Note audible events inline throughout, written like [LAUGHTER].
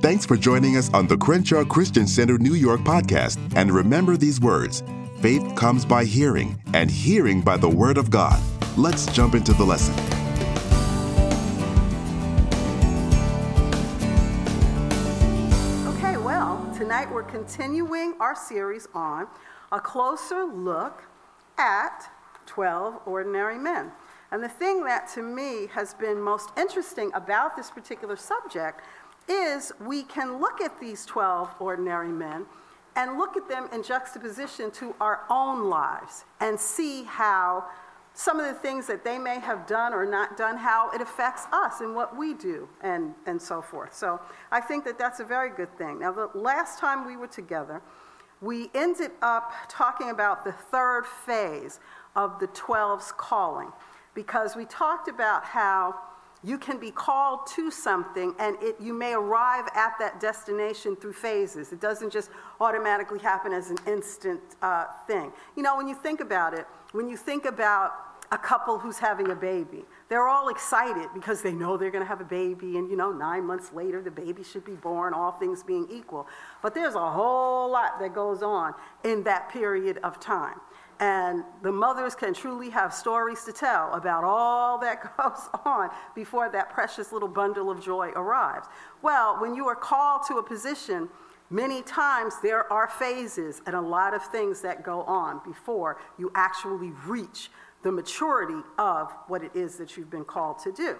Thanks for joining us on the Crenshaw Christian Center New York podcast. And remember these words faith comes by hearing, and hearing by the word of God. Let's jump into the lesson. Okay, well, tonight we're continuing our series on a closer look at 12 ordinary men. And the thing that to me has been most interesting about this particular subject is we can look at these 12 ordinary men and look at them in juxtaposition to our own lives and see how some of the things that they may have done or not done, how it affects us and what we do, and, and so forth. So I think that that's a very good thing. Now, the last time we were together, we ended up talking about the third phase of the 12's calling because we talked about how you can be called to something and it, you may arrive at that destination through phases. It doesn't just automatically happen as an instant uh, thing. You know, when you think about it, when you think about a couple who's having a baby, they're all excited because they know they're going to have a baby, and you know, nine months later, the baby should be born, all things being equal. But there's a whole lot that goes on in that period of time. And the mothers can truly have stories to tell about all that [LAUGHS] goes on before that precious little bundle of joy arrives. Well, when you are called to a position, many times there are phases and a lot of things that go on before you actually reach the maturity of what it is that you've been called to do.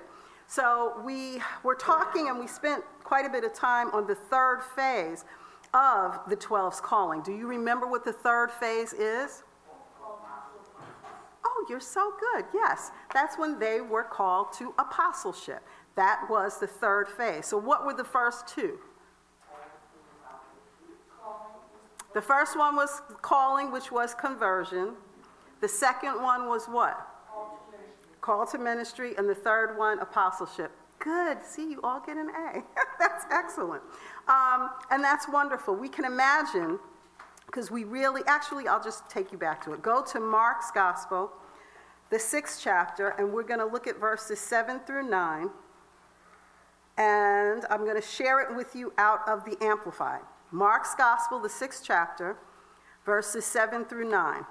So we were talking and we spent quite a bit of time on the third phase of the 12's calling. Do you remember what the third phase is? Oh, you're so good. Yes, that's when they were called to apostleship. That was the third phase. So, what were the first two? The first one was calling, which was conversion. The second one was what? Call to ministry. And the third one, apostleship. Good. See, you all get an A. [LAUGHS] that's excellent. Um, and that's wonderful. We can imagine, because we really, actually, I'll just take you back to it. Go to Mark's Gospel, the sixth chapter, and we're going to look at verses 7 through 9. And I'm going to share it with you out of the Amplified. Mark's Gospel, the sixth chapter, verses 7 through 9.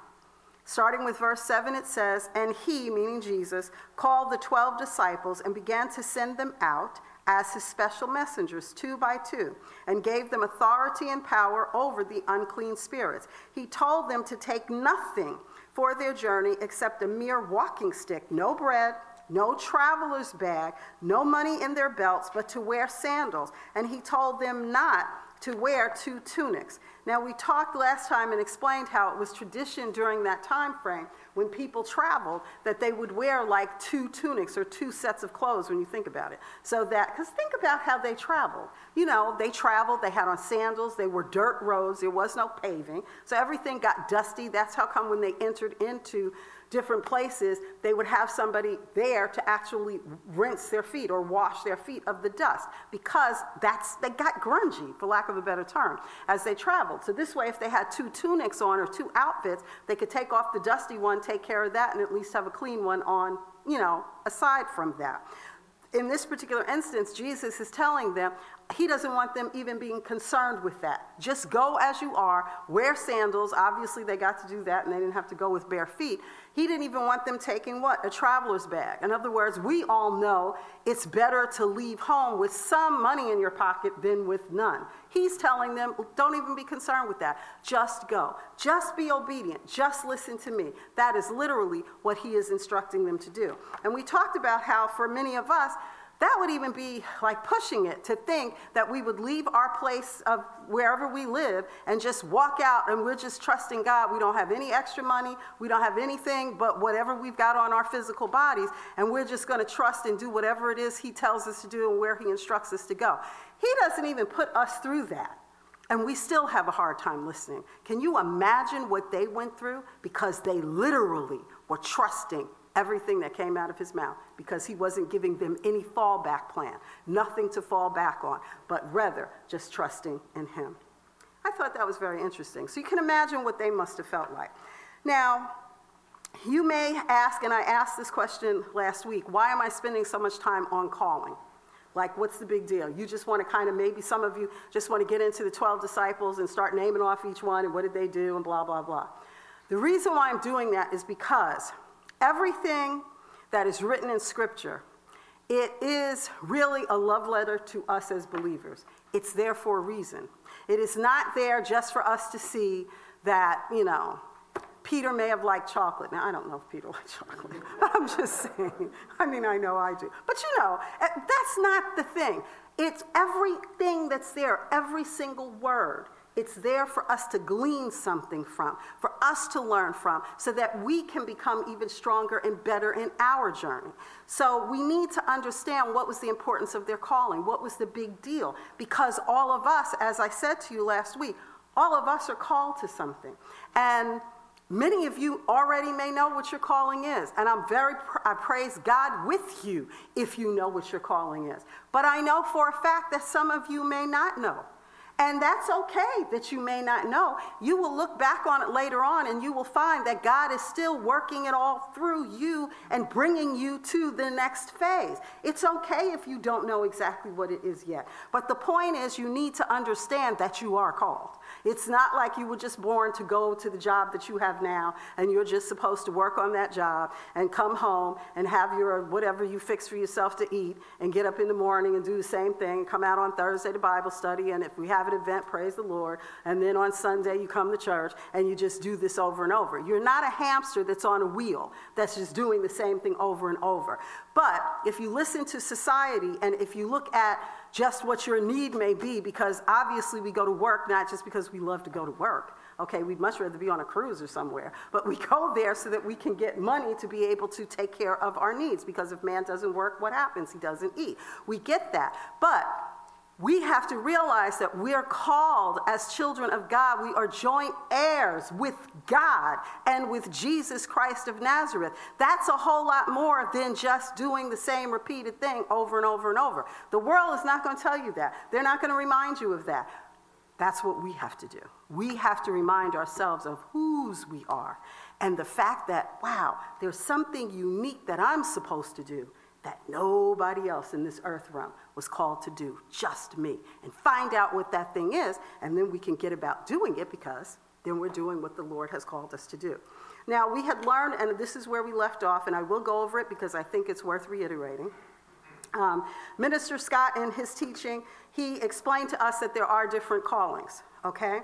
Starting with verse 7, it says, And he, meaning Jesus, called the twelve disciples and began to send them out as his special messengers, two by two, and gave them authority and power over the unclean spirits. He told them to take nothing for their journey except a mere walking stick, no bread, no traveler's bag, no money in their belts, but to wear sandals. And he told them not to wear two tunics. Now, we talked last time and explained how it was tradition during that time frame when people traveled that they would wear like two tunics or two sets of clothes when you think about it. So that, because think about how they traveled. You know, they traveled, they had on sandals, they were dirt roads, there was no paving. So everything got dusty. That's how come when they entered into different places, they would have somebody there to actually rinse their feet or wash their feet of the dust because that's they got grungy, for lack of a better term, as they traveled. So this way, if they had two tunics on or two outfits, they could take off the dusty one, take care of that, and at least have a clean one on, you know, aside from that in this particular instance, Jesus is telling them he doesn't want them even being concerned with that. Just go as you are, wear sandals. Obviously, they got to do that and they didn't have to go with bare feet. He didn't even want them taking what? A traveler's bag. In other words, we all know it's better to leave home with some money in your pocket than with none. He's telling them, don't even be concerned with that. Just go. Just be obedient. Just listen to me. That is literally what he is instructing them to do. And we talked about how for many of us, that would even be like pushing it to think that we would leave our place of wherever we live and just walk out and we're just trusting God. We don't have any extra money, we don't have anything but whatever we've got on our physical bodies, and we're just going to trust and do whatever it is He tells us to do and where He instructs us to go. He doesn't even put us through that. And we still have a hard time listening. Can you imagine what they went through? Because they literally were trusting everything that came out of his mouth because he wasn't giving them any fallback plan, nothing to fall back on, but rather just trusting in him. I thought that was very interesting. So you can imagine what they must have felt like. Now, you may ask, and I asked this question last week why am I spending so much time on calling? Like, what's the big deal? You just want to kind of, maybe some of you just want to get into the 12 disciples and start naming off each one and what did they do and blah, blah, blah. The reason why I'm doing that is because everything that is written in Scripture, it is really a love letter to us as believers. It's there for a reason. It is not there just for us to see that, you know, Peter may have liked chocolate. Now, I don't know if Peter [LAUGHS] liked chocolate, but [LAUGHS] I'm just saying. I mean, I know I do. But you know, eh, that's not the thing. It's everything that's there, every single word. It's there for us to glean something from, for us to learn from, so that we can become even stronger and better in our journey. So we need to understand what was the importance of their calling, what was the big deal, because all of us, as I said to you last week, all of us are called to something. And Many of you already may know what your calling is, and I'm very I praise God with you if you know what your calling is. But I know for a fact that some of you may not know. And that's okay that you may not know. You will look back on it later on and you will find that God is still working it all through you and bringing you to the next phase. It's okay if you don't know exactly what it is yet. But the point is, you need to understand that you are called. It's not like you were just born to go to the job that you have now and you're just supposed to work on that job and come home and have your whatever you fix for yourself to eat and get up in the morning and do the same thing, come out on Thursday to Bible study, and if we have an event, praise the Lord, and then on Sunday you come to church and you just do this over and over. You're not a hamster that's on a wheel that's just doing the same thing over and over. But if you listen to society and if you look at just what your need may be, because obviously we go to work not just because we love to go to work. Okay, we'd much rather be on a cruise or somewhere, but we go there so that we can get money to be able to take care of our needs. Because if man doesn't work, what happens? He doesn't eat. We get that. But we have to realize that we are called as children of God. We are joint heirs with God and with Jesus Christ of Nazareth. That's a whole lot more than just doing the same repeated thing over and over and over. The world is not going to tell you that, they're not going to remind you of that. That's what we have to do. We have to remind ourselves of whose we are and the fact that, wow, there's something unique that I'm supposed to do that nobody else in this earth realm was called to do, just me. And find out what that thing is, and then we can get about doing it because then we're doing what the Lord has called us to do. Now, we had learned, and this is where we left off, and I will go over it because I think it's worth reiterating. Um, Minister Scott, in his teaching, he explained to us that there are different callings, okay?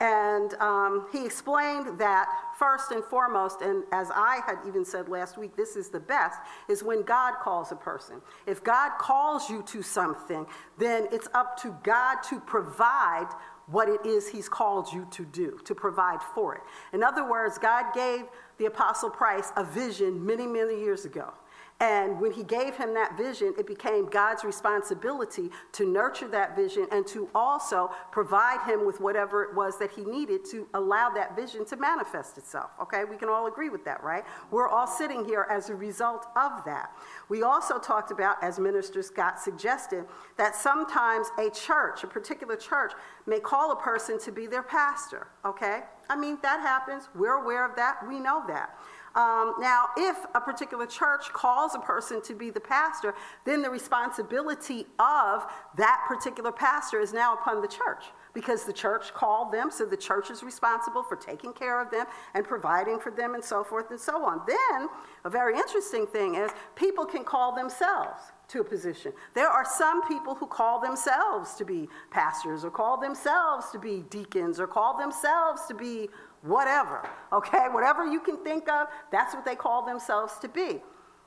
And um, he explained that first and foremost, and as I had even said last week, this is the best, is when God calls a person. If God calls you to something, then it's up to God to provide what it is he's called you to do, to provide for it. In other words, God gave the Apostle Price a vision many, many years ago. And when he gave him that vision, it became God's responsibility to nurture that vision and to also provide him with whatever it was that he needed to allow that vision to manifest itself. Okay, we can all agree with that, right? We're all sitting here as a result of that. We also talked about, as Minister Scott suggested, that sometimes a church, a particular church, may call a person to be their pastor. Okay? I mean, that happens. We're aware of that. We know that. Um, now, if a particular church calls a person to be the pastor, then the responsibility of that particular pastor is now upon the church because the church called them, so the church is responsible for taking care of them and providing for them and so forth and so on. Then, a very interesting thing is people can call themselves to a position. There are some people who call themselves to be pastors or call themselves to be deacons or call themselves to be whatever, okay? Whatever you can think of, that's what they call themselves to be.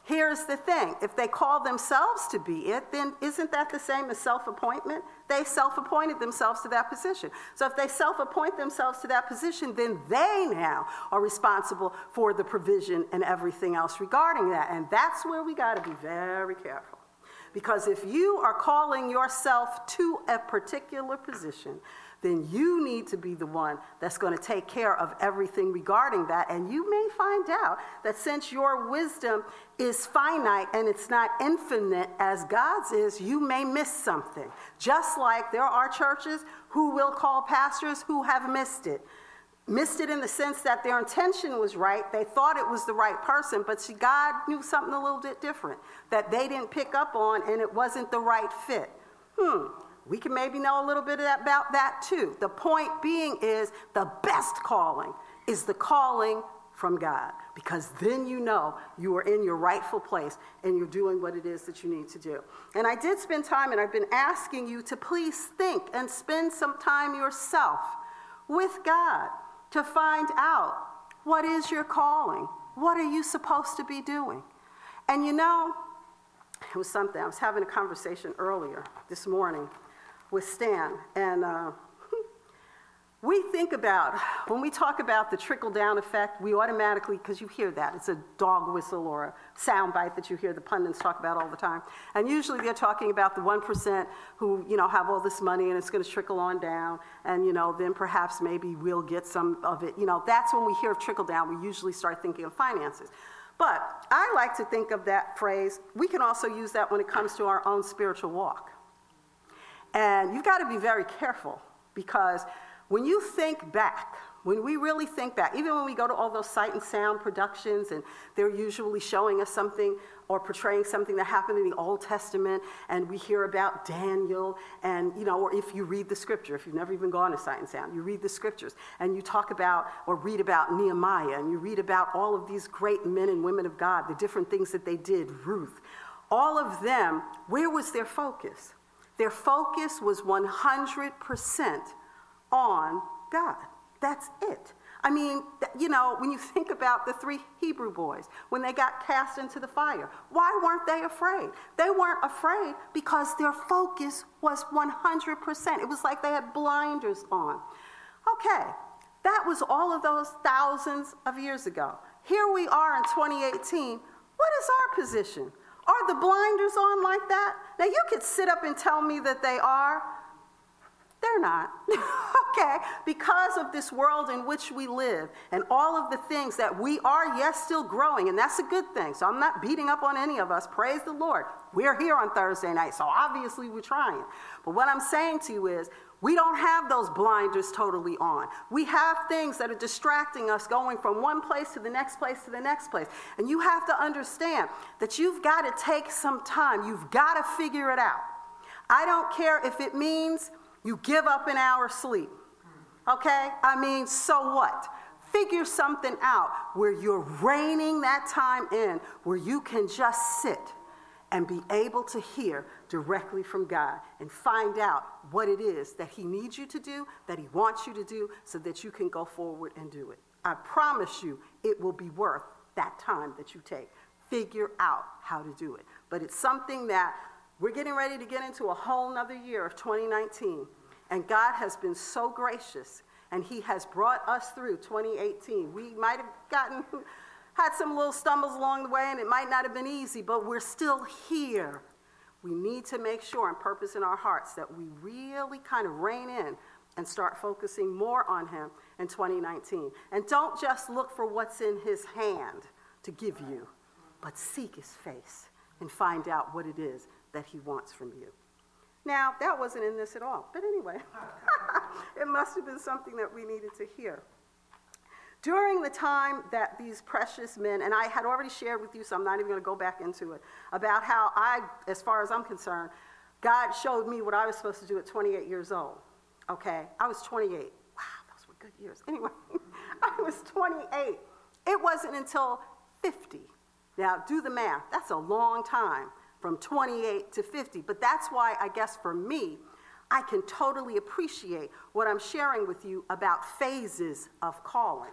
Here's the thing if they call themselves to be it, then isn't that the same as self appointment? They self appointed themselves to that position. So if they self appoint themselves to that position, then they now are responsible for the provision and everything else regarding that. And that's where we got to be very careful. Because if you are calling yourself to a particular position, then you need to be the one that's going to take care of everything regarding that. And you may find out that since your wisdom is finite and it's not infinite as God's is, you may miss something. Just like there are churches who will call pastors who have missed it. missed it in the sense that their intention was right. They thought it was the right person, but see, God knew something a little bit different that they didn't pick up on, and it wasn't the right fit. Hmm, we can maybe know a little bit about that too. The point being is the best calling is the calling from God, because then you know you are in your rightful place and you're doing what it is that you need to do. And I did spend time, and I've been asking you to please think and spend some time yourself with God to find out what is your calling? What are you supposed to be doing? And you know, it was something. I was having a conversation earlier this morning with Stan, and uh, [LAUGHS] we think about, when we talk about the trickle down effect, we automatically, because you hear that, it's a dog whistle or a sound bite that you hear the pundits talk about all the time. And usually they're talking about the 1% who, you know, have all this money and it's going to trickle on down. And, you know, then perhaps maybe we'll get some of it. You know, that's when we hear of trickle down, we usually start thinking of finances. But I like to think of that phrase, we can also use that when it comes to our own spiritual walk. And you've got to be very careful because when you think back, when we really think back, even when we go to all those sight and sound productions and they're usually showing us something or portraying something that happened in the Old Testament and we hear about Daniel and, you know, or if you read the scripture, if you've never even gone to sight and sound, you read the scriptures and you talk about or read about Nehemiah and you read about all of these great men and women of God, the different things that they did, Ruth. All of them, where was their focus? Their focus was 100% on God. That's it. I mean, you know, when you [LAUGHS] think about the three Hebrew boys, when they got cast into the fire, why weren't they afraid? They weren't afraid because their focus was 100%. It was like they had blinders on. Okay, that was all of those thousands of years ago. Here we are in 2018. What is our position? Are the blinders on like that? Now, you could sit up and tell me that they are, they're not. [LAUGHS] okay? Because of this world in which we live and all of the things that we are, yes, still growing, and that's a good thing. So I'm not beating up on any of us. Praise the Lord. We're here on Thursday night, so obviously we're trying. But what I'm saying to you is, we don't have those blinders totally on. We have things that are distracting us going from one place to the next place to the next place. And you have to understand that you've got to take some time. You've got to figure it out. I don't care if it means you give up an hour sleep. Okay? I mean, so what? Figure something out where you're reining that time in, where you can just sit and be able to hear directly from God and find out what it is that He needs you to do, that He wants you to do, so that you can go forward and do it. I promise you, it will be worth that time that you take. Figure out how to do it. But it's something that we're getting ready to get into a whole nother year of 2019. And God has been so gracious, and He has brought us through 2018. We might have gotten, had some little stumbles along the way, and it might not have been easy, but we're still here. We need to make sure and purpose in our hearts that we really kind of rein in and start focusing more on Him in 2019. And don't just look for what's in His hand to give you, but seek His face and find out what it is that He wants from you. Now, that wasn't in this at all, but anyway, [LAUGHS] it must have been something that we needed to hear. During the time that these precious men, and I had already shared with you, so I'm not even going to go back into it, about how I, as far as I'm concerned, God showed me what I was supposed to do at 28 years old. Okay? I was 28. Wow, those were good years. Anyway, [LAUGHS] I was 28. It wasn't until 50. Now, do the math. That's a long time from 28 to 50. But that's why I guess for me, I can totally appreciate what I'm sharing with you about phases of calling.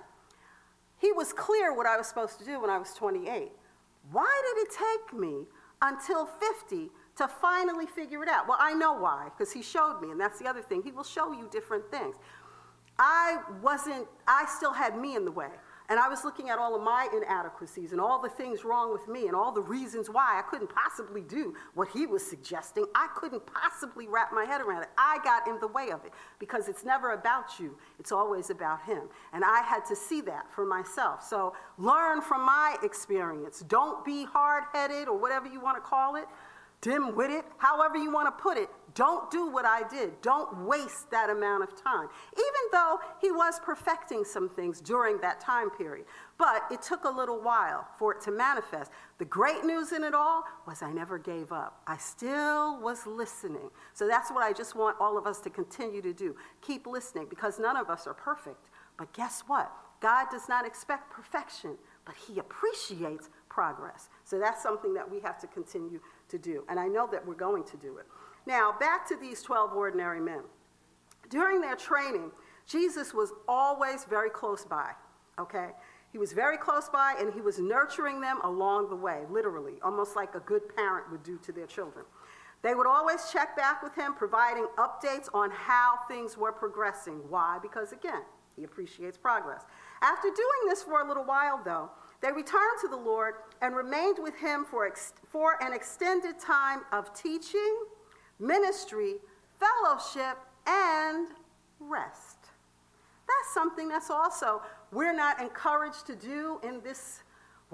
He was clear what I was supposed to do when I was 28. Why did it take me until 50 to finally figure it out? Well, I know why, because he showed me, and that's the other thing. He will show you different things. I wasn't, I still had me in the way. And I was looking at all of my inadequacies and all the things wrong with me and all the reasons why I couldn't possibly do what he was suggesting. I couldn't possibly wrap my head around it. I got in the way of it because it's never about you, it's always about him. And I had to see that for myself. So learn from my experience. Don't be hard headed or whatever you want to call it, dim witted, however you want to put it. Don't do what I did. Don't waste that amount of time. Even though he was perfecting some things during that time period. But it took a little while for it to manifest. The great news in it all was I never gave up. I still was listening. So that's what I just want all of us to continue to do. Keep listening because none of us are perfect. But guess what? God does not expect perfection, but he appreciates progress. So that's something that we have to continue to do. And I know that we're going to do it. Now, back to these 12 ordinary men. During their training, Jesus was always very close by, okay? He was very close by and he was nurturing them along the way, literally, almost like a good parent would do to their children. They would always check back with him, providing updates on how things were progressing. Why? Because again, he appreciates progress. After doing this for a little while, though, they returned to the Lord and remained with him for, ex- for an extended time of teaching, ministry, fellowship, and rest. That's something that's also we're not encouraged to do in this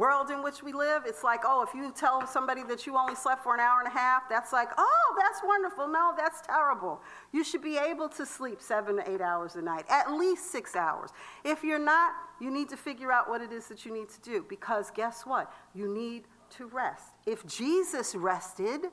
world in which we live. It's like, oh, if you tell somebody that you only slept for an hour and a half, that's like, oh, that's wonderful. No, that's terrible. You should be able to sleep seven to eight hours a night, at least six hours. If you're not, you need to figure out what it is that you need to do because guess what? You need to rest. If Jesus rested,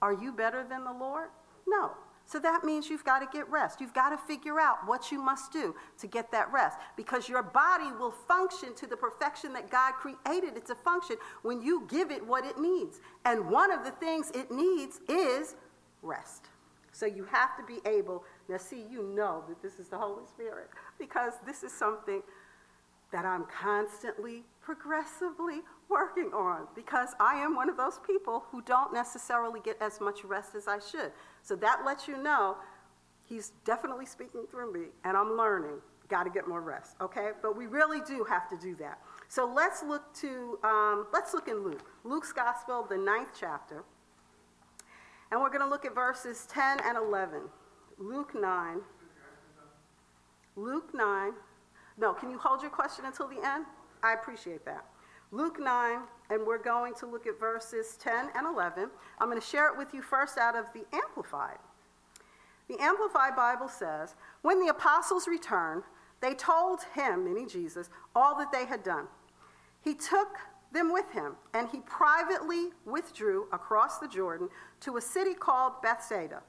are you better than the Lord? No. So that means you've got to get rest. You've got to figure out what you must do to get that rest because your body will function to the perfection that God created it to function when you give it what it needs. And one of the things it needs is rest. So you have to be able, now see, you know that this is the Holy Spirit because this is something that I'm constantly, progressively working on because I am one of those people who don't necessarily get as much rest as I should. So that lets you know he's definitely speaking through me and I'm learning. Got to get more rest, okay? But we really do have to do that. So let's look to um, let's look in Luke, Luke's Gospel, the ninth chapter, and we're going to look at verses 10 and 11. Luke 9. Luke 9. No, can you hold your question until the end? I appreciate that. Luke 9, and we're going to look at verses 10 and 11. I'm going to share it with you first out of the Amplified. The Amplified Bible says, When the apostles returned, they told him, meaning Jesus, all that they had done. He took them with him, and he privately withdrew across the Jordan to a city called Bethsaida.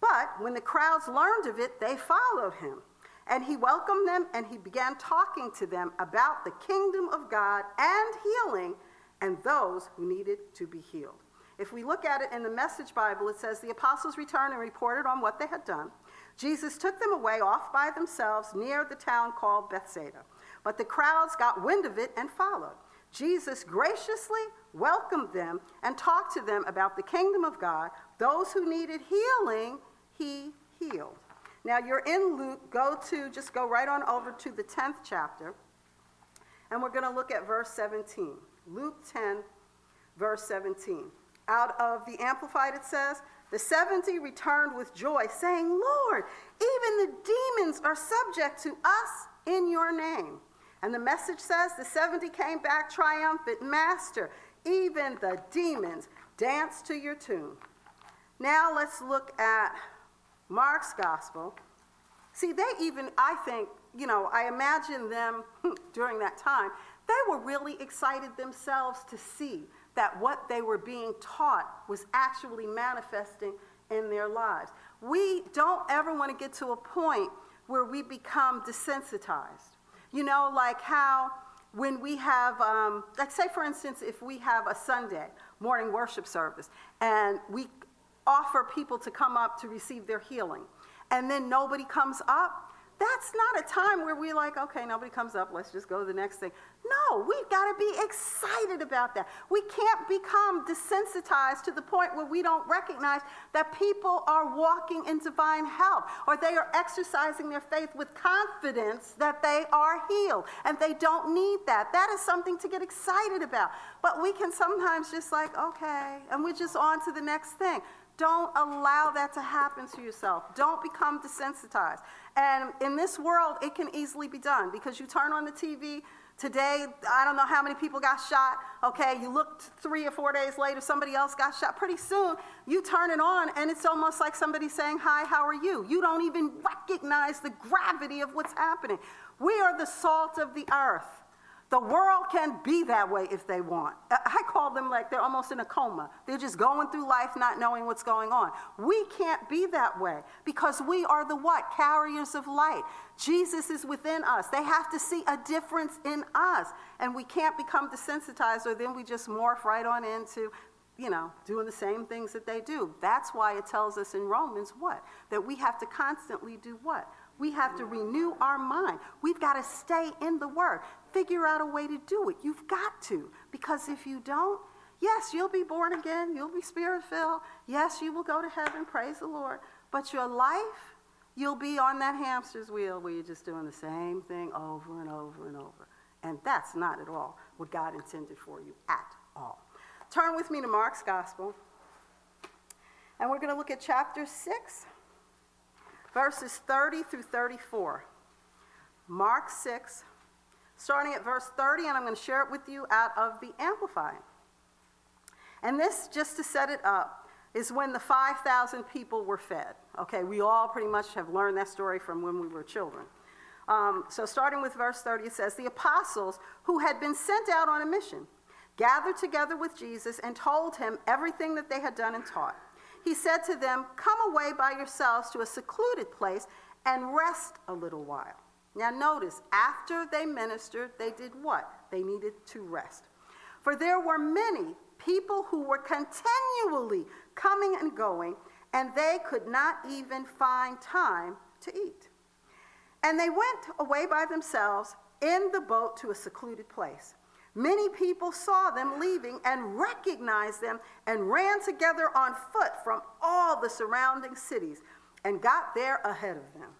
But when the crowds learned of it, they followed him. And he welcomed them and he began talking to them about the kingdom of God and healing and those who needed to be healed. If we look at it in the Message Bible, it says the apostles returned and reported on what they had done. Jesus took them away off by themselves near the town called Bethsaida. But the crowds got wind of it and followed. Jesus graciously welcomed them and talked to them about the kingdom of God. Those who needed healing, he healed. Now you're in Luke, go to, just go right on over to the 10th chapter, and we're going to look at verse 17. Luke 10, verse 17. Out of the Amplified, it says, The 70 returned with joy, saying, Lord, even the demons are subject to us in your name. And the message says, The 70 came back triumphant, Master, even the demons dance to your tune. Now let's look at Mark's gospel. See, they even, I think, you know, I imagine them [LAUGHS] during that time, they were really excited themselves to see that what they were being taught was actually manifesting in their lives. We don't ever want to get to a point where we become desensitized. You know, like how when we have, um, like, say, for instance, if we have a Sunday morning worship service and we offer people to come up to receive their healing, and then nobody comes up, that's not a time where we're like, okay, nobody comes up, let's just go to the next thing. No, we've got to be excited about that. We can't become desensitized to the point where we don't recognize that people are walking in divine health or they are exercising their faith with confidence that they are healed and they don't need that. That is something to get excited about. But we can sometimes just like, okay, and we're just on to the next thing. Don't allow that to happen to yourself. Don't become desensitized. And in this world, it can easily be done because you turn on the TV, Today, I don't know how many people got shot. Okay, you look three or four days later, somebody else got shot. Pretty soon, you turn it on, and it's almost like somebody saying, Hi, how are you? You don't even recognize the gravity of what's happening. We are the salt of the earth. The world can be that way if they want. Uh, I call them like they're almost in a coma. They're just going through life not knowing what's going on. We can't be that way because we are the what? Carriers of light. Jesus is within us. They have to see a difference in us. And we can't become desensitized or then we just morph right on into you know, doing the same things that they do. That's why it tells us in Romans what? That we have to constantly do what? We have to renew our mind. We've got to stay in the Word. Figure out a way to do it. You've got to. Because if you don't, yes, you'll be born again. You'll be spirit filled. Yes, you will go to heaven. Praise the Lord. But your life, you'll be on that hamster's wheel where you're just doing the same thing over and over and over. And that's not at all what God intended for you at all. Turn with me to Mark's Gospel. And we're going to look at chapter 6 verses 30 through 34. Mark 6, starting at verse 30, and I'm going to share it with you out of the Amplifying. And this, just to set it up, is when the 5,000 people were fed. Okay, we all pretty much have learned that story from when we were children. Um, so, starting with verse 30, it says, The apostles who had been sent out on a mission gathered together with Jesus and told him everything that they had done and taught he said to them, Come away by yourselves to a secluded place and rest a little while. Now, notice, after they ministered, they did what? They needed to rest. For there were many people who were continually coming and going, and they could not even find time to eat. And they went away by themselves in the boat to a secluded place. Many people saw them leaving and recognized them and ran together on foot from all the surrounding cities and got there ahead of them.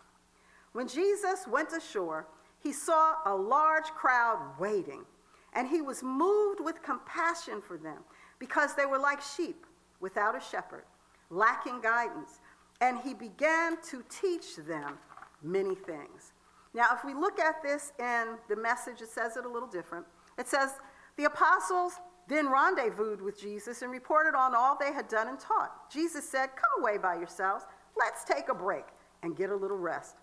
When Jesus went ashore, he saw a large crowd waiting, and he was moved with compassion for them because they were like sheep without a shepherd, lacking guidance. And he began to teach them many things. Now, if we look at this in the message, it says it a little different. It says, The apostles then rendezvoused with Jesus and reported on all they had done and taught. Jesus said, Come away by yourselves. Let's take a break and get a little rest.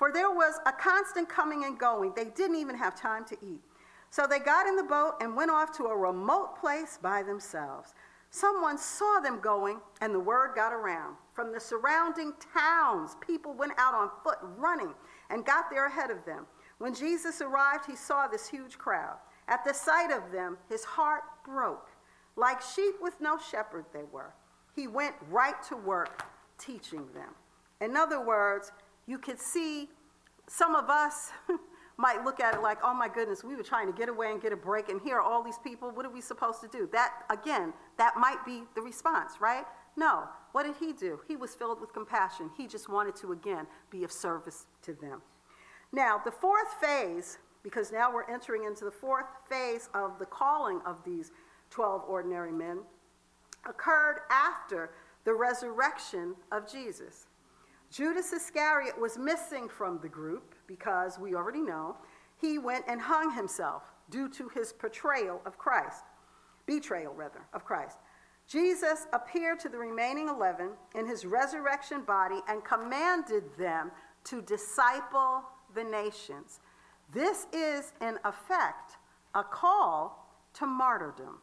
For there was a constant coming and going. They didn't even have time to eat. So they got in the boat and went off to a remote place by themselves. Someone saw them going, and the word got around. From the surrounding towns, people went out on foot running and got there ahead of them. When Jesus arrived, he saw this huge crowd. At the sight of them, his heart broke. Like sheep with no shepherd, they were. He went right to work teaching them. In other words, you could see some of us [LAUGHS] might look at it like, oh my goodness, we were trying to get away and get a break, and here are all these people. What are we supposed to do? That, again, that might be the response, right? No. What did he do? He was filled with compassion. He just wanted to, again, be of service to them. Now, the fourth phase because now we're entering into the fourth phase of the calling of these 12 ordinary men, occurred after the resurrection of Jesus. Judas Iscariot was missing from the group because we already know he went and hung himself due to his portrayal of Christ, betrayal rather, of Christ. Jesus appeared to the remaining 11 in his resurrection body and commanded them to disciple the nations this is, in effect, a call to martyrdom.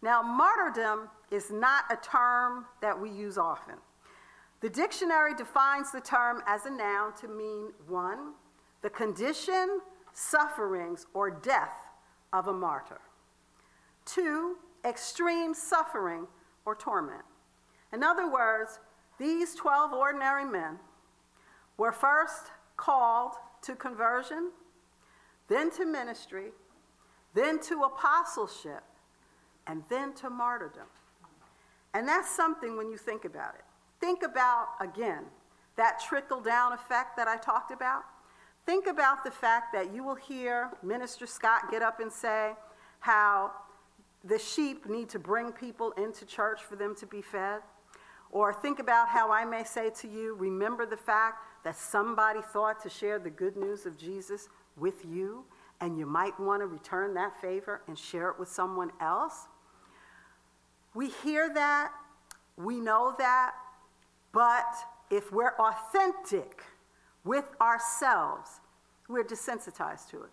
Now, martyrdom is not a term that we use often. The dictionary defines the term as a noun to mean one, the condition, sufferings, or death of a martyr. Two, extreme suffering or torment. In other words, these 12 ordinary men were first called to conversion then to ministry, then to apostleship, and then to martyrdom. And that's something when you think about it. Think about, again, that trickle down effect that I talked about. Think about the fact that you will hear Minister Scott get up and say how the sheep need to bring people into church for them to be fed. Or think about how I may say to you, remember the fact that somebody thought to share the good news of Jesus with you and you might want to return that favor and share it with someone else. We hear that, we know that, but if we're authentic with ourselves, we're desensitized to it.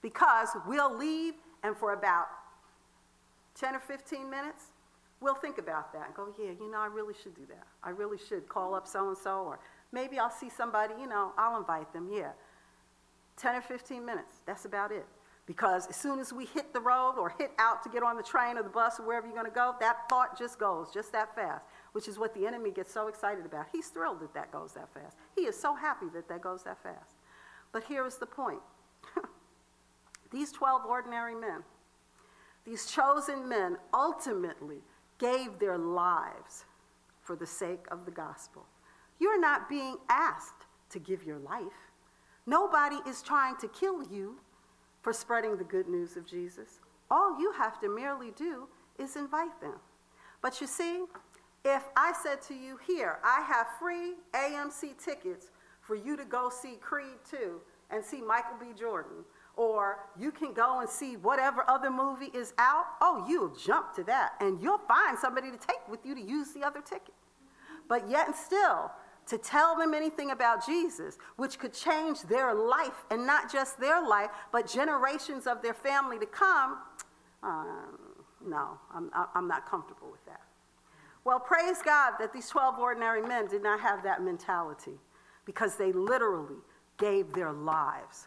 Because we'll leave, and for about 10 or 15 minutes, we'll think about that and go, yeah, you know, I really should do that. I really should call up so and so, or maybe I'll see somebody, you know, I'll invite them, yeah. 10 or 15 minutes, that's about it. Because as soon as we hit the road or hit out to get on the train or the bus or wherever you're going to go, that thought just goes just that fast, which is what the enemy gets so excited about. He's thrilled that that goes that fast. He is so happy that that goes that fast. But here is the point [LAUGHS] these 12 ordinary men, these chosen men, ultimately gave their lives for the sake of the gospel. You're not being asked to give your life. Nobody is trying to kill you for spreading the good news of Jesus. All you have to merely do is invite them. But you see, if I said to you, here, I have free AMC tickets for you to go see Creed 2 and see Michael B. Jordan, or you can go and see whatever other movie is out, oh, you'll jump to that and you'll find somebody to take with you to use the other ticket. But yet and still, to tell them anything about Jesus, which could change their life, and not just their life, but generations of their family to come, um, no, I'm, I'm not comfortable with that. Well, praise God that these 12 ordinary men did not have that mentality because they literally gave their lives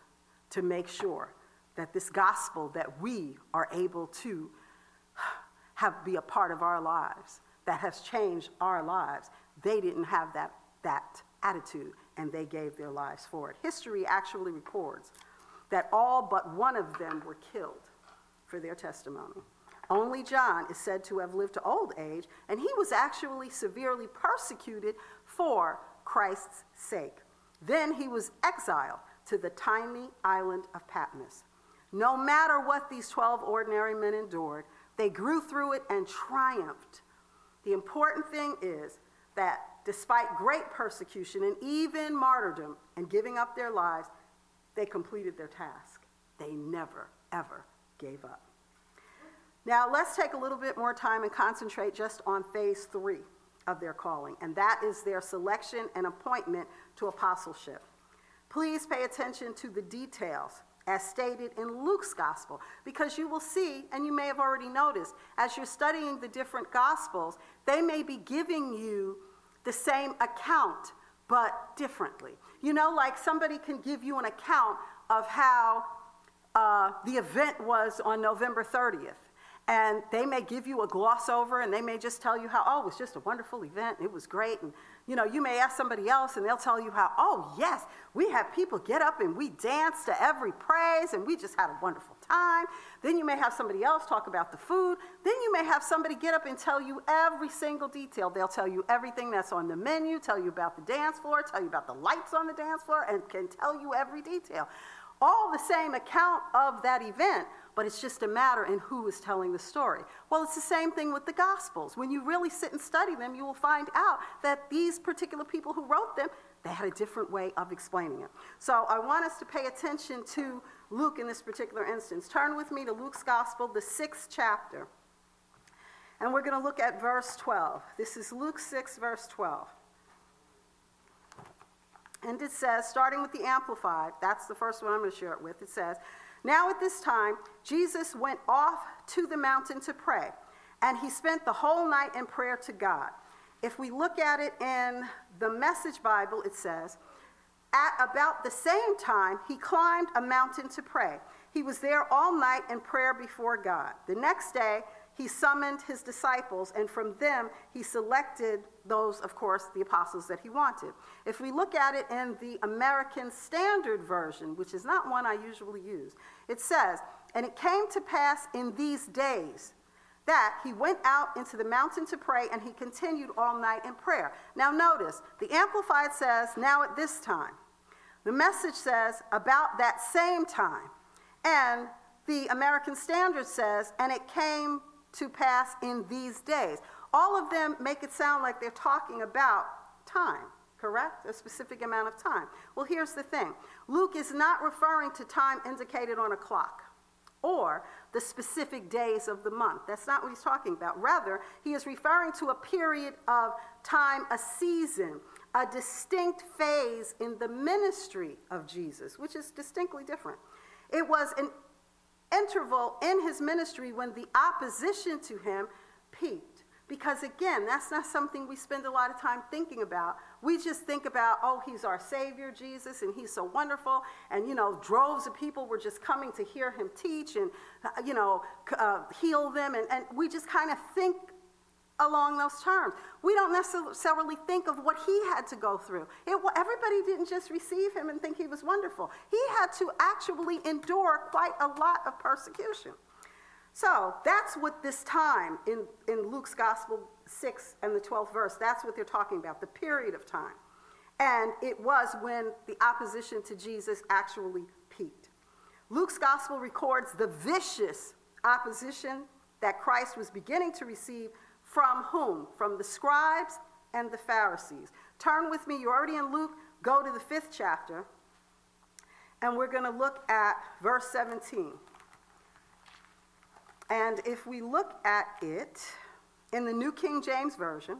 to make sure that this gospel that we are able to have be a part of our lives that has changed our lives they didn't have that that attitude and they gave their lives for it. History actually records that all but one of them were killed for their testimony. Only John is said to have lived to old age, and he was actually severely persecuted for Christ's sake. Then he was exiled to the tiny island of Patmos. No matter what these 12 ordinary men endured, they grew through it and triumphed. The important thing is that despite great persecution and even martyrdom and giving up their lives, they completed their task. They never, ever gave up. Now, let's take a little bit more time and concentrate just on phase three of their calling, and that is their selection and appointment to apostleship. Please pay attention to the details as stated in Luke's gospel, because you will see, and you may have already noticed, as you're studying the different gospels, they may be giving you the same account, but differently. You know, like somebody can give you an account of how uh, the event was on November 30th. And they may give you a gloss over and they may just tell you how, oh, it was just a wonderful event. It was great. And, you know, you may ask somebody else and they'll tell you how, oh, yes, we had people get up and we danced to every praise and we just had a wonderful time. Then you may have somebody else talk about the food. Then you may have somebody get up and tell you every single detail. They'll tell you everything that's on the menu, tell you about the dance floor, tell you about the lights on the dance floor, and can tell you every detail. All the same account of that event but it's just a matter in who is telling the story. Well, it's the same thing with the Gospels. When you really sit and study them, you will find out that these particular people who wrote them, they had a different way of explaining it. So I want us to pay attention to Luke in this particular instance. Turn with me to Luke's Gospel, the sixth chapter. And we're going to look at verse 12. This is Luke 6, verse 12. And it says, starting with the Amplified, that's the first one I'm going to share it with. It says, now, at this time, Jesus went off to the mountain to pray, and he spent the whole night in prayer to God. If we look at it in the Message Bible, it says, At about the same time, he climbed a mountain to pray. He was there all night in prayer before God. The next day, he summoned his disciples, and from them he selected those, of course, the apostles that he wanted. If we look at it in the American Standard Version, which is not one I usually use, it says, And it came to pass in these days that he went out into the mountain to pray, and he continued all night in prayer. Now, notice, the Amplified says, Now at this time. The message says, About that same time. And the American Standard says, And it came to pass in these days. All of them make it sound like they're talking about time. correct? A specific amount of time. Well, here's the thing Luke is not referring to time indicated on a clock or the specific days of the month. That's not what he's talking about. Rather, he is referring to a period of time, a season, a distinct phase in the ministry of Jesus, which is distinctly different. It was an interval in his ministry when the opposition to him peaked. Because again, that's not something we spend a lot of time thinking about. We just think about, oh, he's our Savior, Jesus, and he's so wonderful. And, you know, droves of people were just coming to hear him teach and, uh, you know, uh, heal them. And, and we just kind of think along those terms. We don't necessarily think of what he had to go through. It, everybody didn't just receive him and think he was wonderful, he had to actually endure quite a lot of persecution. So that's what this time in, in Luke's Gospel 6 and the 12th verse, that's what they're talking about, the period of time. And it was when the opposition to Jesus actually peaked. Luke's Gospel records the vicious opposition that Christ was beginning to receive from whom? From the scribes and the Pharisees. Turn with me, you're already in Luke, go to the fifth chapter, and we're going to look at verse 17. And if we look at it in the New King James Version,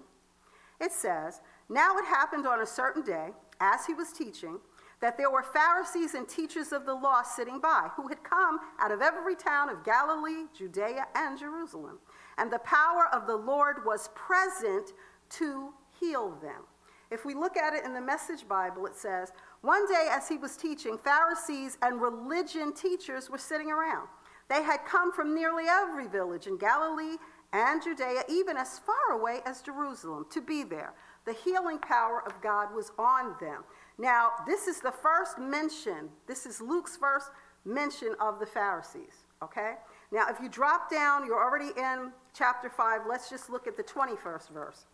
it says, Now it happened on a certain day, as he was teaching, that there were Pharisees and teachers of the law sitting by, who had come out of every town of Galilee, Judea, and Jerusalem. And the power of the Lord was present to heal them. If we look at it in the Message Bible, it says, One day as he was teaching, Pharisees and religion teachers were sitting around. They had come from nearly every village in Galilee and Judea, even as far away as Jerusalem, to be there. The healing power of God was on them. Now, this is the first mention, this is Luke's first mention of the Pharisees, okay? Now, if you drop down, you're already in chapter 5. Let's just look at the 21st verse.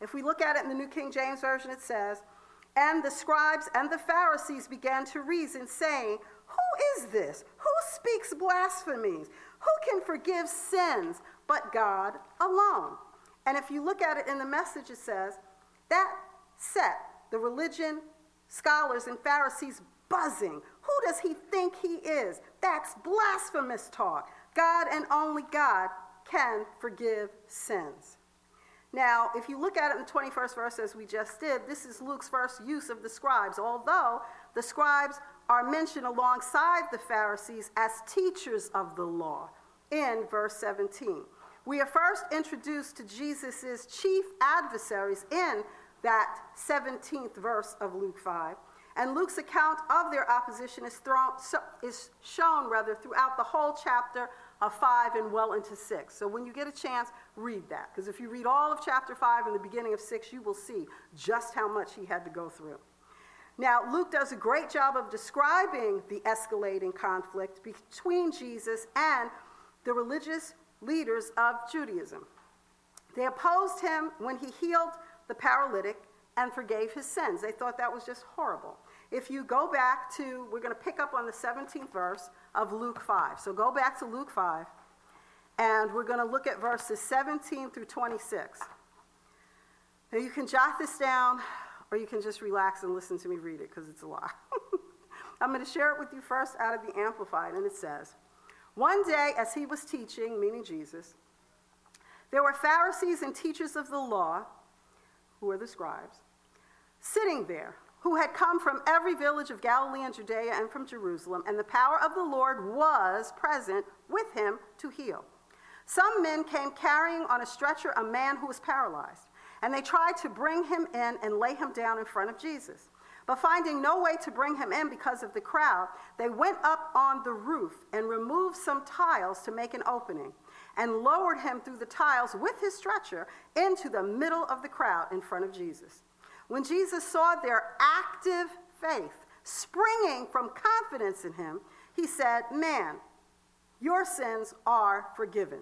If we look at it in the New King James Version, it says, And the scribes and the Pharisees began to reason, saying, who is this? Who speaks blasphemies? Who can forgive sins but God alone? And if you look at it in the message, it says, that set the religion, scholars, and Pharisees buzzing. Who does he think he is? That's blasphemous talk. God and only God can forgive sins. Now, if you look at it in the 21st verse, as we just did, this is Luke's first use of the scribes, although the scribes are mentioned alongside the Pharisees as teachers of the law in verse 17. We are first introduced to Jesus' chief adversaries in that 17th verse of Luke 5. And Luke's account of their opposition is, thrown, is shown rather throughout the whole chapter of 5 and well into 6. So when you get a chance, read that. Because if you read all of chapter 5 and the beginning of 6, you will see just how much he had to go through. Now, Luke does a great job of describing the escalating conflict between Jesus and the religious leaders of Judaism. They opposed him when he healed the paralytic and forgave his sins. They thought that was just horrible. If you go back to, we're going to pick up on the 17th verse of Luke 5. So go back to Luke 5, and we're going to look at verses 17 through 26. Now you can jot this down or you can just relax and listen to me read it because it's a lot. [LAUGHS] I'm going to share it with you first out of the Amplified, and it says One day, as he was teaching, meaning Jesus, there were Pharisees and teachers of the law, who were the scribes, sitting there, who had come from every village of Galilee and Judea and from Jerusalem, and the power of the Lord was present with him to heal. Some men came carrying on a stretcher a man who was paralyzed. And they tried to bring him in and lay him down in front of Jesus. But finding no way to bring him in because of the crowd, they went up on the roof and removed some tiles to make an opening and lowered him through the tiles with his stretcher into the middle of the crowd in front of Jesus. When Jesus saw their active faith springing from confidence in him, he said, Man, your sins are forgiven.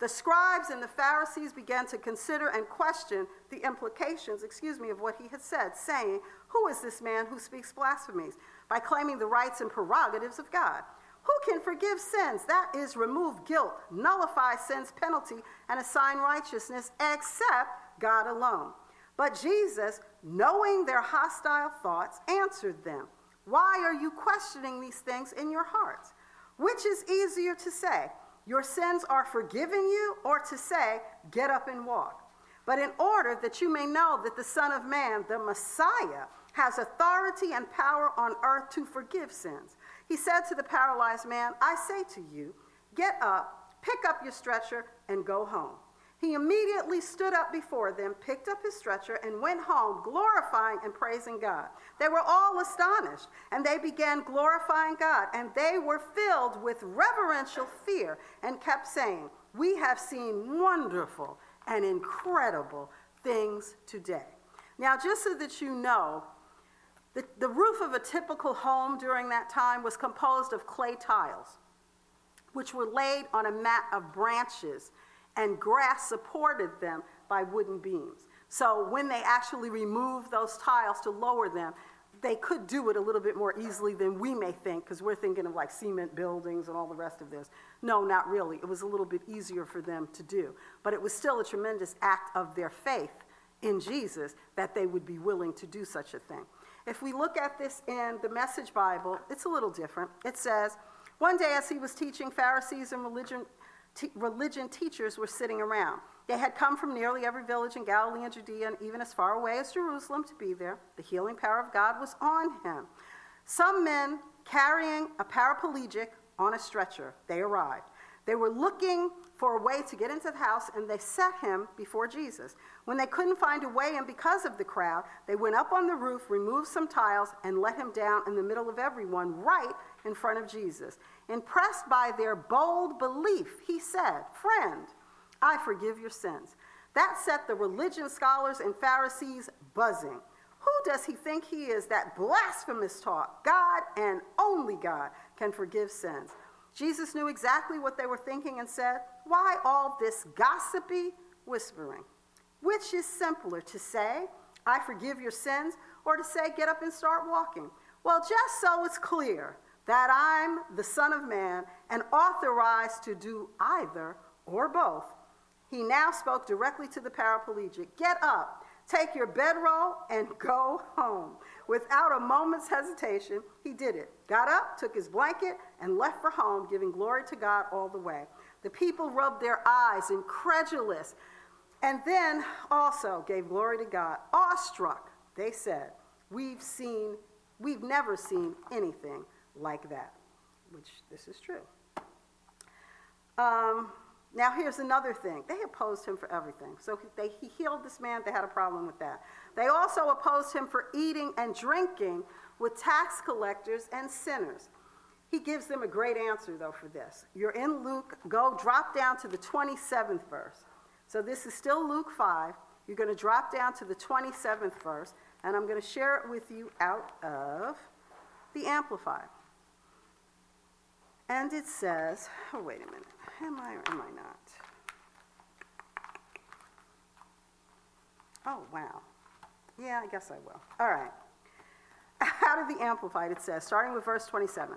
The scribes and the Pharisees began to consider and question the implications, excuse me, of what he had said, saying, Who is this man who speaks blasphemies by claiming the rights and prerogatives of God? Who can forgive sins? That is, remove guilt, nullify sin's penalty, and assign righteousness except God alone. But Jesus, knowing their hostile thoughts, answered them, Why are you questioning these things in your hearts? Which is easier to say, Your sins are forgiven you, or to say, Get up and walk? But in order that you may know that the Son of Man, the Messiah, has authority and power on earth to forgive sins, he said to the paralyzed man, I say to you, Get up, pick up your stretcher, and go home. He immediately stood up before them, picked up his stretcher, and went home, glorifying and praising God. They were all astonished, and they began glorifying God, and they were filled with reverential fear and kept saying, We have seen wonderful and incredible things today. Now, just so that you know, the, the roof of a typical home during that time was composed of clay tiles, which were laid on a mat of branches and grass supported them by wooden beams. So when they actually removed those tiles to lower them, they could do it a little bit more easily than we may think, because we're thinking of like cement buildings and all the rest of this. No, not really. It was a little bit easier for them to do. But it was still a tremendous act of their faith in Jesus that they would be willing to do such a thing. If we look at this in the Message Bible, it's a little different. It says, One day as he was teaching, Pharisees and religion religion teachers were sitting around. They had come from nearly every village in Galilee and Judea, and even as far away as Jerusalem to be there. The healing power of God was on him. Some men carrying a paraplegic on a stretcher, they arrived. They were looking for a way to get into the house, and they set him before Jesus. When they couldn't find a way in because of the crowd, they went up on the roof, removed some tiles, and let him down in the middle of everyone, right in front of Jesus. Impressed by their bold belief, he said, Friend, I forgive your sins. That set the religion scholars and Pharisees buzzing. Who does he think he is that blasphemous talk? God and only God can forgive sins. Jesus knew exactly what they were thinking and said, Why all this gossipy whispering? Which is simpler, to say, I forgive your sins, or to say, Get up and start walking? Well, just so it's clear that I'm the Son of Man and authorized to do either or both, he now spoke directly to the paraplegic Get up, take your bedroll, and go home. Without a moment's hesitation, he did it. Got up, took his blanket, and left for home, giving glory to God all the way. The people rubbed their eyes, incredulous, and then also gave glory to God. Awestruck, they said, We've seen, we've never seen anything like that, which this is true. Um, now, here's another thing. They opposed him for everything. So he, they, he healed this man, they had a problem with that. They also opposed him for eating and drinking with tax collectors and sinners. He gives them a great answer, though, for this. You're in Luke, go drop down to the 27th verse. So this is still Luke 5. You're going to drop down to the 27th verse, and I'm going to share it with you out of the Amplified. And it says, oh, wait a minute. Am I or am I not? Oh, wow. Yeah, I guess I will. All right. Out of the Amplified, it says, starting with verse 27.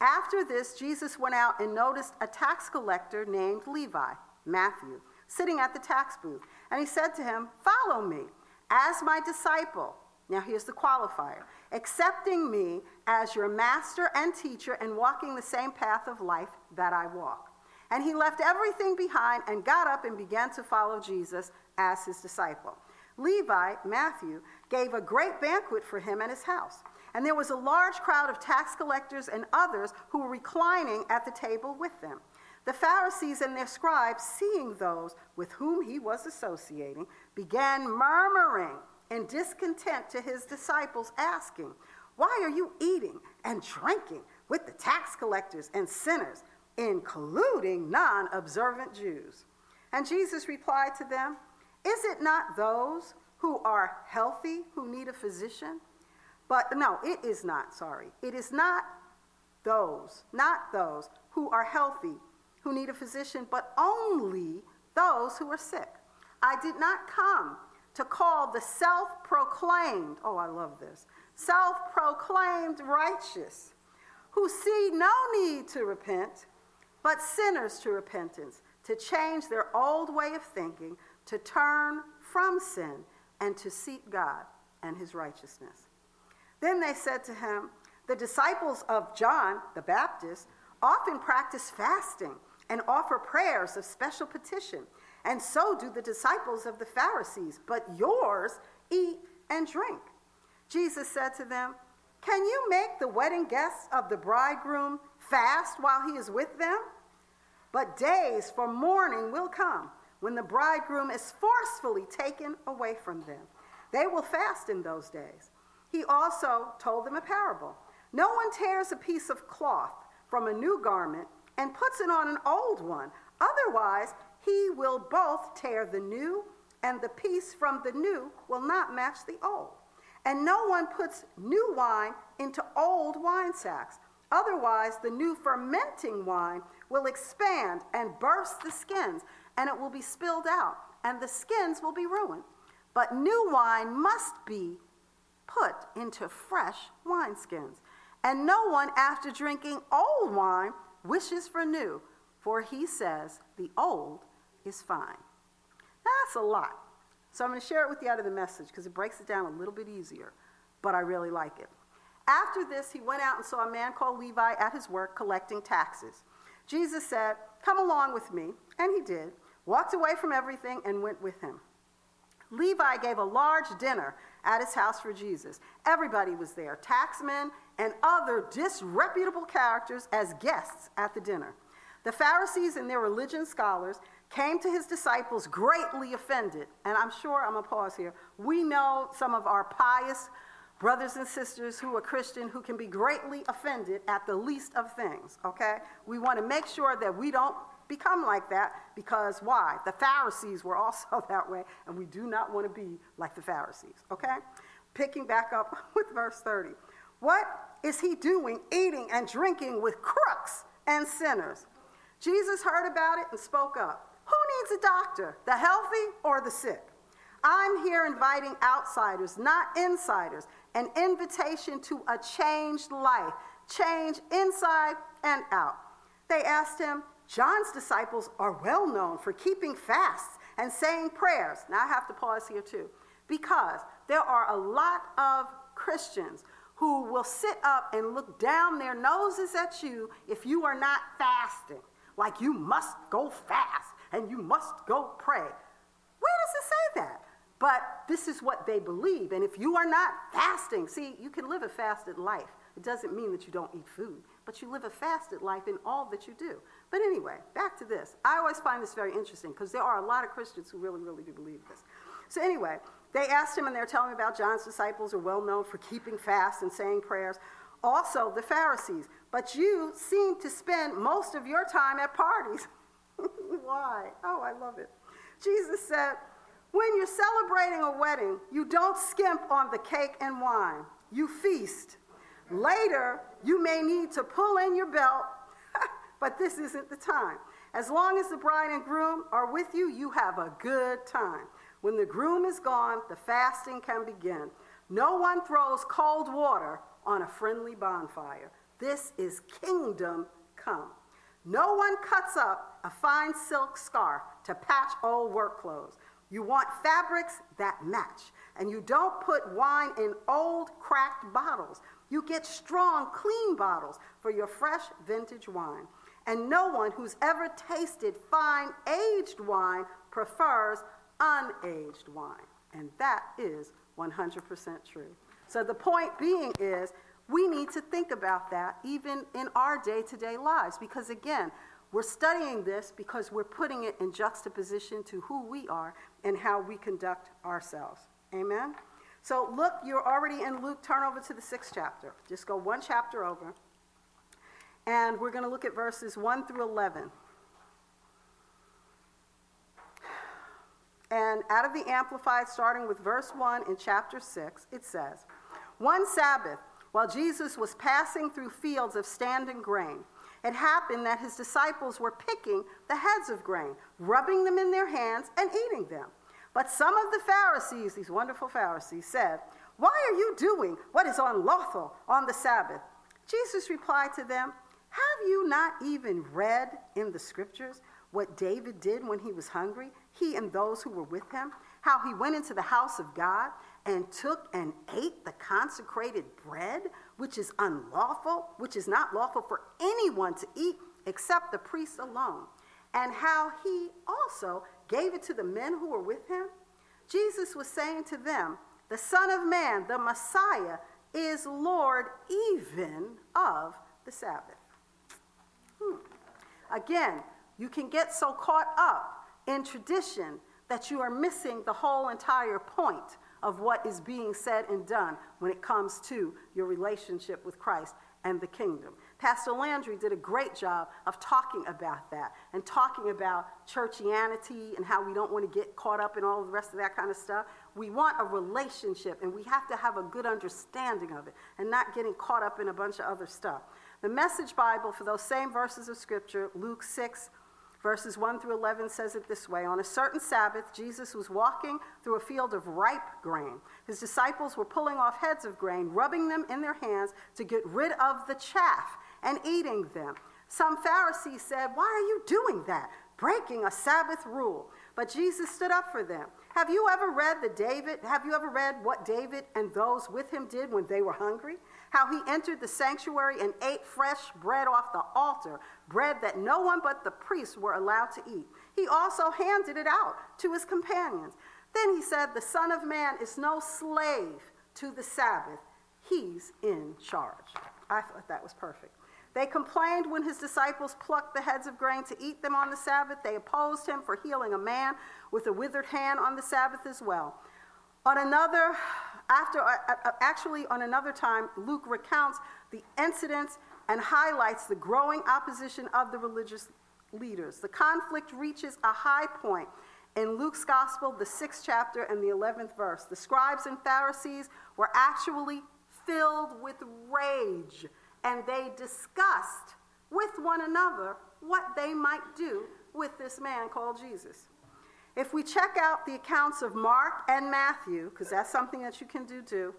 After this, Jesus went out and noticed a tax collector named Levi, Matthew, sitting at the tax booth. And he said to him, Follow me as my disciple. Now, here's the qualifier accepting me as your master and teacher and walking the same path of life that I walk. And he left everything behind and got up and began to follow Jesus as his disciple. Levi, Matthew, gave a great banquet for him and his house. And there was a large crowd of tax collectors and others who were reclining at the table with them. The Pharisees and their scribes, seeing those with whom he was associating, began murmuring and discontent to his disciples, asking, Why are you eating and drinking with the tax collectors and sinners, including non observant Jews? And Jesus replied to them, Is it not those who are healthy who need a physician? But no, it is not, sorry. It is not those, not those who are healthy who need a physician, but only those who are sick. I did not come to call the self proclaimed, oh, I love this, self proclaimed righteous, who see no need to repent, but sinners to repentance, to change their old way of thinking, to turn from sin and to seek God and his righteousness. Then they said to him, The disciples of John the Baptist often practice fasting and offer prayers of special petition, and so do the disciples of the Pharisees, but yours eat and drink. Jesus said to them, Can you make the wedding guests of the bridegroom fast while he is with them? But days for mourning will come when the bridegroom is forcefully taken away from them. They will fast in those days. He also told them a parable. No one tears a piece of cloth from a new garment and puts it on an old one. Otherwise, he will both tear the new, and the piece from the new will not match the old. And no one puts new wine into old wine sacks. Otherwise, the new fermenting wine will expand and burst the skins, and it will be spilled out, and the skins will be ruined. But new wine must be put into fresh wineskins. And no one, after drinking old wine, wishes for new, for he says, The old is fine. That's a lot. So I'm going to share it with you out of the message because it breaks it down a little bit easier, but I really like it. After this, he went out and saw a man called Levi at his work collecting taxes. Jesus said, Come along with me. And he did, walked away from everything, and went with him. Levi gave a large dinner at his house for Jesus. Everybody was there taxmen and other disreputable characters as guests at the dinner. The Pharisees and their religion scholars came to his disciples greatly offended. And I'm sure I'm going to pause here. We know some of our pious brothers and sisters who are Christian who can be greatly offended at the least of things, okay? We want to make sure that we don't become like that because why? The Pharisees were [LAUGHS] also that way, and we do not want to be like the Pharisees, okay? Picking back up [LAUGHS] with verse 30. What is he doing eating and drinking with crooks and sinners? Jesus heard about it and spoke up. Who needs a doctor, the healthy or the sick? I'm here inviting outsiders, not insiders, an invitation to a changed life, change inside and out. They asked him, John's disciples are well known for keeping fasts and saying prayers. Now I have to pause here too, because there are a lot of Christians who will sit up and look down their noses at you if you are not fasting. Like you must go fast and you must go pray. Where does it say that? But this is what they believe. And if you are not fasting, see, you can live a fasted life. It doesn't mean that you don't eat food, but you live a fasted life in all that you do. But anyway, back to this. I always find this very interesting because there are a lot of Christians who really, really do believe this. So, anyway, they asked him and they're telling me about John's disciples are well known for keeping fast and saying prayers. Also, the Pharisees. But you seem to spend most of your time at parties. [LAUGHS] [LAUGHS] Why? Oh, I love it. Jesus said, When you're celebrating a wedding, you don't skimp on the cake and wine, you feast. Later, you may need to pull in your belt [LAUGHS] but this isn't the time. As long as the bride and groom are with you, you have a good time. When the groom is gone, the fasting can begin. No one throws cold water on a friendly bonfire. This is kingdom come. No one cuts up a fine silk scarf to patch old work clothes. You want fabrics that match. And you don't put wine in old, cracked bottles. You get strong, clean bottles for your fresh vintage wine. And no one who's ever tasted fine aged wine prefers unaged wine. And that is 100% true. So the point being is, we need to think about that even in our day to day lives. Because again, we're studying this because we're putting it in juxtaposition to who we are and how we conduct ourselves. Amen? So look, you're already in Luke. Turn over to the sixth chapter. Just go one chapter over. And we're going to look at verses 1 through 11. And out of the Amplified, starting with verse 1 in chapter 6, it says One Sabbath, while Jesus was passing through fields of standing grain, it happened that his disciples were picking the heads of grain, rubbing them in their hands, and eating them. But some of the Pharisees, these wonderful Pharisees, said, Why are you doing what is unlawful on the Sabbath? Jesus replied to them, have you not even read in the scriptures what David did when he was hungry, he and those who were with him? how he went into the house of God and took and ate the consecrated bread, which is unlawful, which is not lawful for anyone to eat except the priest alone, and how he also gave it to the men who were with him? Jesus was saying to them, The Son of Man, the Messiah, is Lord even of the Sabbath. Hmm. Again, you can get so caught up in tradition that you are missing the whole entire point of what is being said and done when it comes to your relationship with Christ and the kingdom. Pastor Landry did a great job of talking about that and talking about churchianity and how we don't want to get caught up in all the rest of that kind of stuff. We want a relationship and we have to have a good understanding of it and not getting caught up in a bunch of other stuff. The Message Bible, for those same verses of Scripture, Luke 6, Verses 1 through 11 says it this way On a certain Sabbath, Jesus was walking through a field of ripe grain. His disciples were pulling off heads of grain, rubbing them in their hands to get rid of the chaff, and eating them. Some Pharisees said, Why are you doing that? Breaking a Sabbath rule. But Jesus stood up for them. Have you ever read the David? Have you ever read what David and those with him did when they were hungry? How he entered the sanctuary and ate fresh bread off the altar, bread that no one but the priests were allowed to eat. He also handed it out to his companions. Then he said, The Son of Man is no slave to the Sabbath, he's in charge. I thought that was perfect. They complained when his disciples plucked the heads of grain to eat them on the Sabbath. They opposed him for healing a man with a withered hand on the Sabbath as well. On another after, uh, uh, uh, actually, on another time, Luke recounts the incidents and highlights the growing opposition of the religious leaders. The conflict reaches a high point in Luke's gospel, the sixth chapter and the 11th verse. The scribes and Pharisees were actually filled with rage, and they discussed with one another what they might do with this man called Jesus. If we check out the accounts of Mark and Matthew, because that's something that you can do too,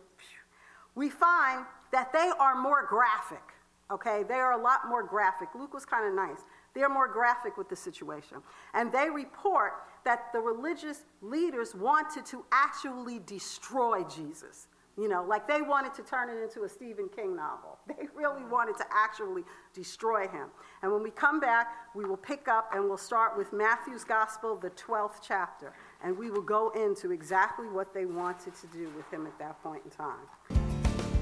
we find that they are more graphic. Okay, they are a lot more graphic. Luke was kind of nice. They're more graphic with the situation. And they report that the religious leaders wanted to actually destroy Jesus. You know, like they wanted to turn it into a Stephen King novel. [LAUGHS] They really mm-hmm. wanted to actually destroy him. And when we come back, we will pick up and we'll start with Matthew's Gospel, the 12th chapter. And we will go into exactly what they wanted to do with him at that point in time.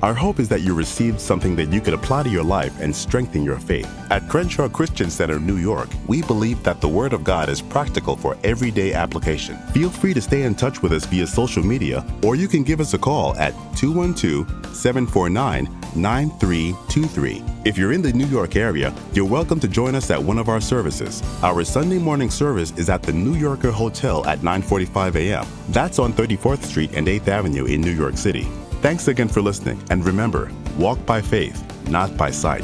Our hope is that you received something that you could apply to your life and strengthen your faith. At Crenshaw Christian Center, New York, we believe that the Word of God is practical for everyday application. Feel free to stay in touch with us via social media, or you can give us a call at 212 749 9323. If you're in the New York area, you're welcome to join us at one of our services. Our Sunday morning service is at the New Yorker Hotel at 9:45 a.m. That's on 34th Street and 8th Avenue in New York City. Thanks again for listening, and remember walk by faith, not by sight.